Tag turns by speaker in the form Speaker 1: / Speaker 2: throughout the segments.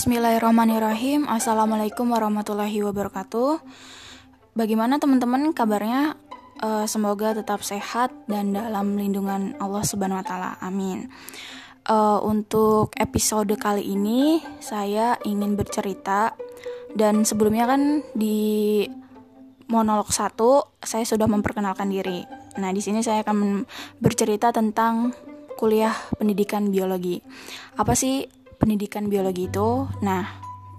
Speaker 1: Bismillahirrahmanirrahim Assalamualaikum warahmatullahi wabarakatuh Bagaimana teman-teman kabarnya? Uh, semoga tetap sehat dan dalam lindungan Allah Subhanahu wa taala. Amin. Uh, untuk episode kali ini saya ingin bercerita dan sebelumnya kan di monolog satu saya sudah memperkenalkan diri. Nah, di sini saya akan bercerita tentang kuliah pendidikan biologi. Apa sih pendidikan biologi itu nah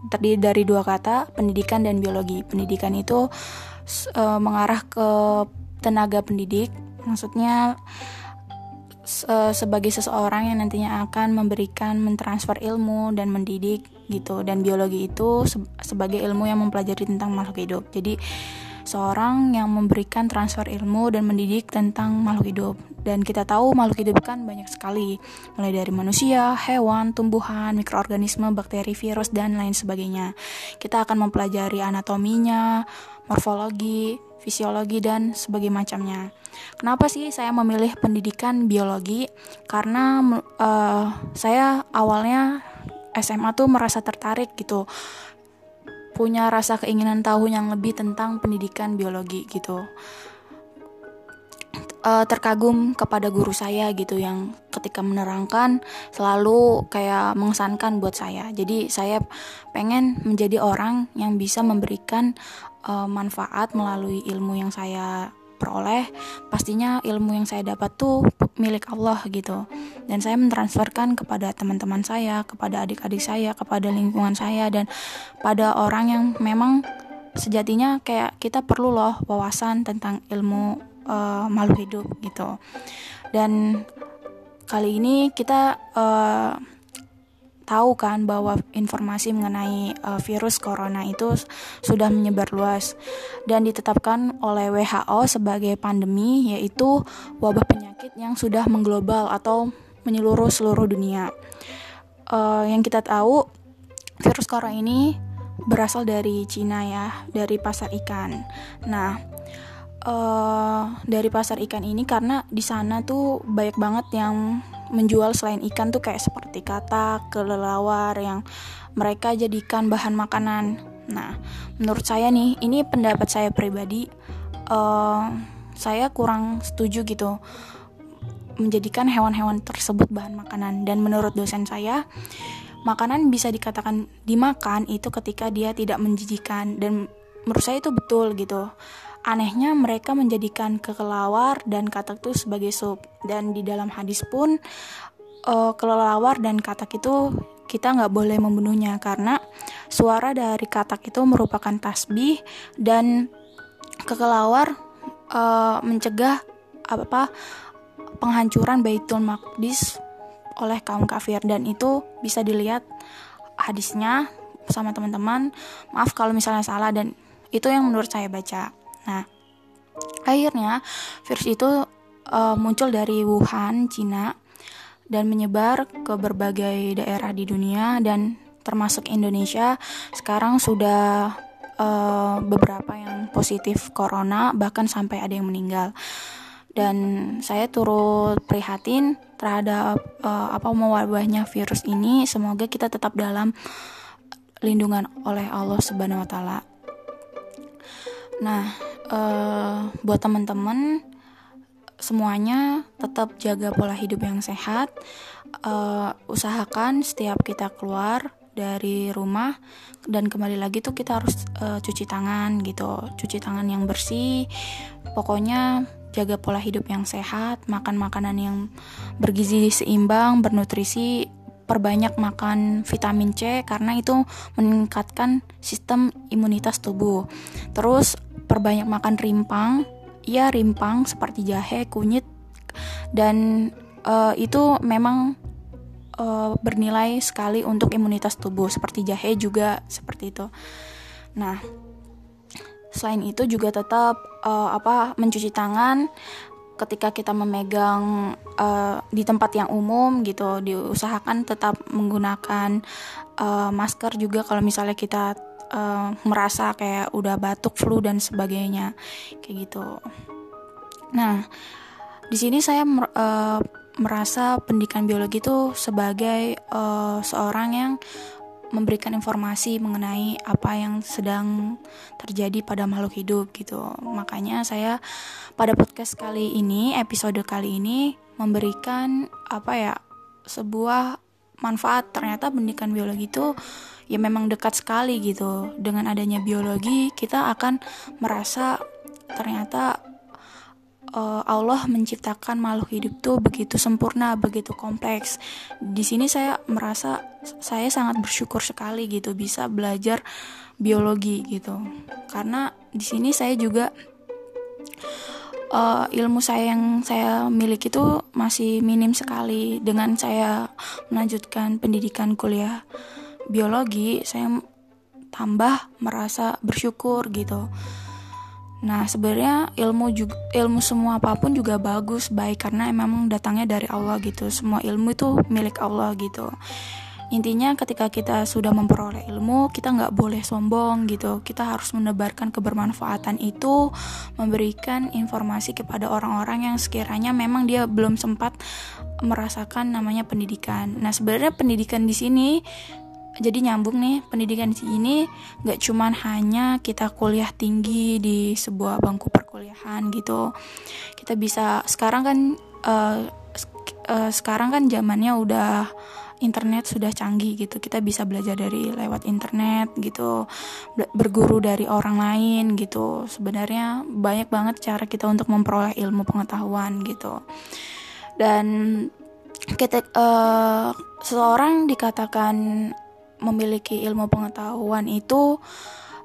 Speaker 1: terdiri dari dua kata pendidikan dan biologi. Pendidikan itu e, mengarah ke tenaga pendidik maksudnya e, sebagai seseorang yang nantinya akan memberikan mentransfer ilmu dan mendidik gitu. Dan biologi itu se sebagai ilmu yang mempelajari tentang makhluk hidup. Jadi seorang yang memberikan transfer ilmu dan mendidik tentang makhluk hidup. Dan kita tahu makhluk hidup kan banyak sekali, mulai dari manusia, hewan, tumbuhan, mikroorganisme, bakteri, virus, dan lain sebagainya. Kita akan mempelajari anatominya, morfologi, fisiologi, dan sebagainya macamnya. Kenapa sih saya memilih pendidikan biologi? Karena uh, saya awalnya SMA tuh merasa tertarik gitu punya rasa keinginan tahu yang lebih tentang pendidikan biologi gitu uh, terkagum kepada guru saya gitu yang ketika menerangkan selalu kayak mengesankan buat saya. Jadi saya pengen menjadi orang yang bisa memberikan uh, manfaat melalui ilmu yang saya peroleh pastinya ilmu yang saya dapat tuh milik Allah gitu. Dan saya mentransferkan kepada teman-teman saya kepada adik-adik saya kepada lingkungan saya dan pada orang yang memang sejatinya kayak kita perlu loh wawasan tentang ilmu uh, makhluk hidup gitu. Dan kali ini kita uh, tahu kan bahwa informasi mengenai uh, virus corona itu sudah menyebar luas dan ditetapkan oleh WHO sebagai pandemi yaitu wabah penyakit yang sudah mengglobal atau menyeluruh seluruh dunia. Uh, yang kita tahu virus corona ini berasal dari Cina ya, dari pasar ikan. Nah, uh, dari pasar ikan ini karena di sana tuh banyak banget yang menjual selain ikan tuh kayak seperti katak, kelelawar yang mereka jadikan bahan makanan. Nah, menurut saya nih, ini pendapat saya pribadi, uh, saya kurang setuju gitu menjadikan hewan-hewan tersebut bahan makanan. Dan menurut dosen saya, makanan bisa dikatakan dimakan itu ketika dia tidak menjijikan dan menurut saya itu betul gitu Anehnya mereka menjadikan kekelawar dan katak itu sebagai sup. Dan di dalam hadis pun uh, kelelawar dan katak itu kita nggak boleh membunuhnya karena suara dari katak itu merupakan tasbih dan kekelawar uh, mencegah apa apa penghancuran Baitul Maqdis oleh kaum kafir. Dan itu bisa dilihat hadisnya sama teman-teman. Maaf kalau misalnya salah dan itu yang menurut saya baca Nah, akhirnya virus itu uh, muncul dari Wuhan, Cina, dan menyebar ke berbagai daerah di dunia dan termasuk Indonesia. Sekarang sudah uh, beberapa yang positif corona, bahkan sampai ada yang meninggal. Dan saya turut prihatin terhadap uh, apa mewabahnya virus ini. Semoga kita tetap dalam lindungan oleh Allah Subhanahu wa taala. Nah, uh, buat teman-teman semuanya tetap jaga pola hidup yang sehat. Uh, usahakan setiap kita keluar dari rumah dan kembali lagi tuh kita harus uh, cuci tangan gitu, cuci tangan yang bersih. Pokoknya jaga pola hidup yang sehat, makan makanan yang bergizi seimbang, bernutrisi, perbanyak makan vitamin C karena itu meningkatkan sistem imunitas tubuh. Terus perbanyak makan rimpang ya rimpang seperti jahe kunyit dan uh, itu memang uh, bernilai sekali untuk imunitas tubuh seperti jahe juga seperti itu nah selain itu juga tetap uh, apa mencuci tangan ketika kita memegang uh, di tempat yang umum gitu diusahakan tetap menggunakan uh, masker juga kalau misalnya kita uh, merasa kayak udah batuk, flu dan sebagainya kayak gitu. Nah, di sini saya uh, merasa pendidikan biologi itu sebagai uh, seorang yang memberikan informasi mengenai apa yang sedang terjadi pada makhluk hidup gitu. Makanya saya pada podcast kali ini, episode kali ini memberikan apa ya sebuah manfaat. Ternyata pendidikan biologi itu ya memang dekat sekali gitu. Dengan adanya biologi, kita akan merasa ternyata uh, Allah menciptakan makhluk hidup tuh begitu sempurna, begitu kompleks. Di sini saya merasa saya sangat bersyukur sekali gitu bisa belajar biologi gitu. Karena di sini saya juga uh, ilmu saya yang saya miliki itu masih minim sekali. Dengan saya melanjutkan pendidikan kuliah biologi, saya tambah merasa bersyukur gitu Nah, sebenarnya ilmu juga ilmu semua apa pun juga bagus, baik karena memang datangnya dari Allah gitu. Semua ilmu itu milik Allah gitu. Intinya ketika kita sudah memperoleh ilmu, kita nggak boleh sombong gitu. Kita harus menebarkan kebermanfaatan itu, memberikan informasi kepada orang-orang yang sekiranya memang dia belum sempat merasakan namanya pendidikan. Nah, sebenarnya pendidikan di sini jadi nyambung nih pendidikan di sini nggak cuman hanya kita kuliah tinggi di sebuah bangku perkuliahan gitu. Kita bisa sekarang kan uh, uh, sekarang kan zamannya udah internet sudah canggih gitu. Kita bisa belajar dari lewat internet gitu berguru dari orang lain gitu. Sebenarnya banyak banget cara kita untuk memperoleh ilmu pengetahuan gitu. Dan kita uh, seseorang dikatakan memiliki ilmu pengetahuan itu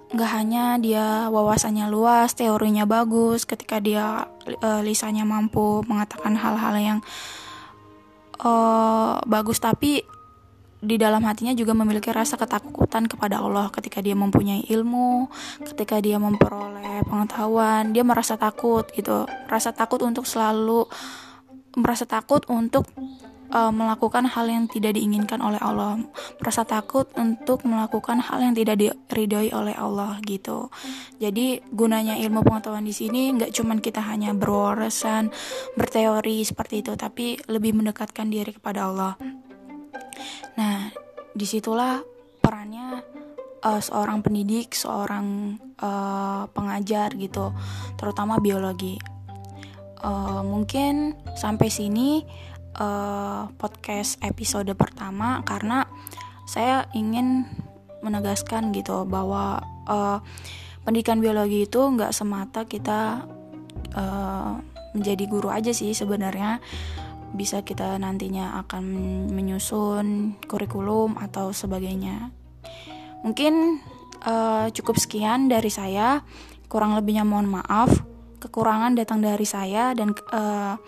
Speaker 1: nggak hanya dia wawasannya luas, teorinya bagus, ketika dia e, lisannya mampu mengatakan hal-hal yang e, bagus, tapi di dalam hatinya juga memiliki rasa ketakutan kepada Allah. Ketika dia mempunyai ilmu, ketika dia memperoleh pengetahuan, dia merasa takut gitu, rasa takut untuk selalu merasa takut untuk uh, melakukan hal yang tidak diinginkan oleh Allah, merasa takut untuk melakukan hal yang tidak diridhoi oleh Allah gitu. Jadi gunanya ilmu pengetahuan di sini nggak cuman kita hanya berwawasan, berteori seperti itu, tapi lebih mendekatkan diri kepada Allah. Nah, di situlah perannya uh, seorang pendidik, seorang uh, pengajar gitu, terutama biologi. Uh, mungkin sampai sini uh, podcast episode pertama karena saya ingin menegaskan gitu bahwa uh, pendidikan biologi itu nggak semata kita uh, menjadi guru aja sih sebenarnya. Bisa kita nantinya akan menyusun kurikulum atau sebagainya. Mungkin uh, cukup sekian dari saya. Kurang lebihnya mohon maaf. Kekurangan datang dari saya dan uh,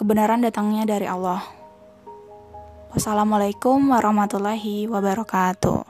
Speaker 1: kebenaran datangnya dari Allah. Wassalamualaikum warahmatullahi wabarakatuh.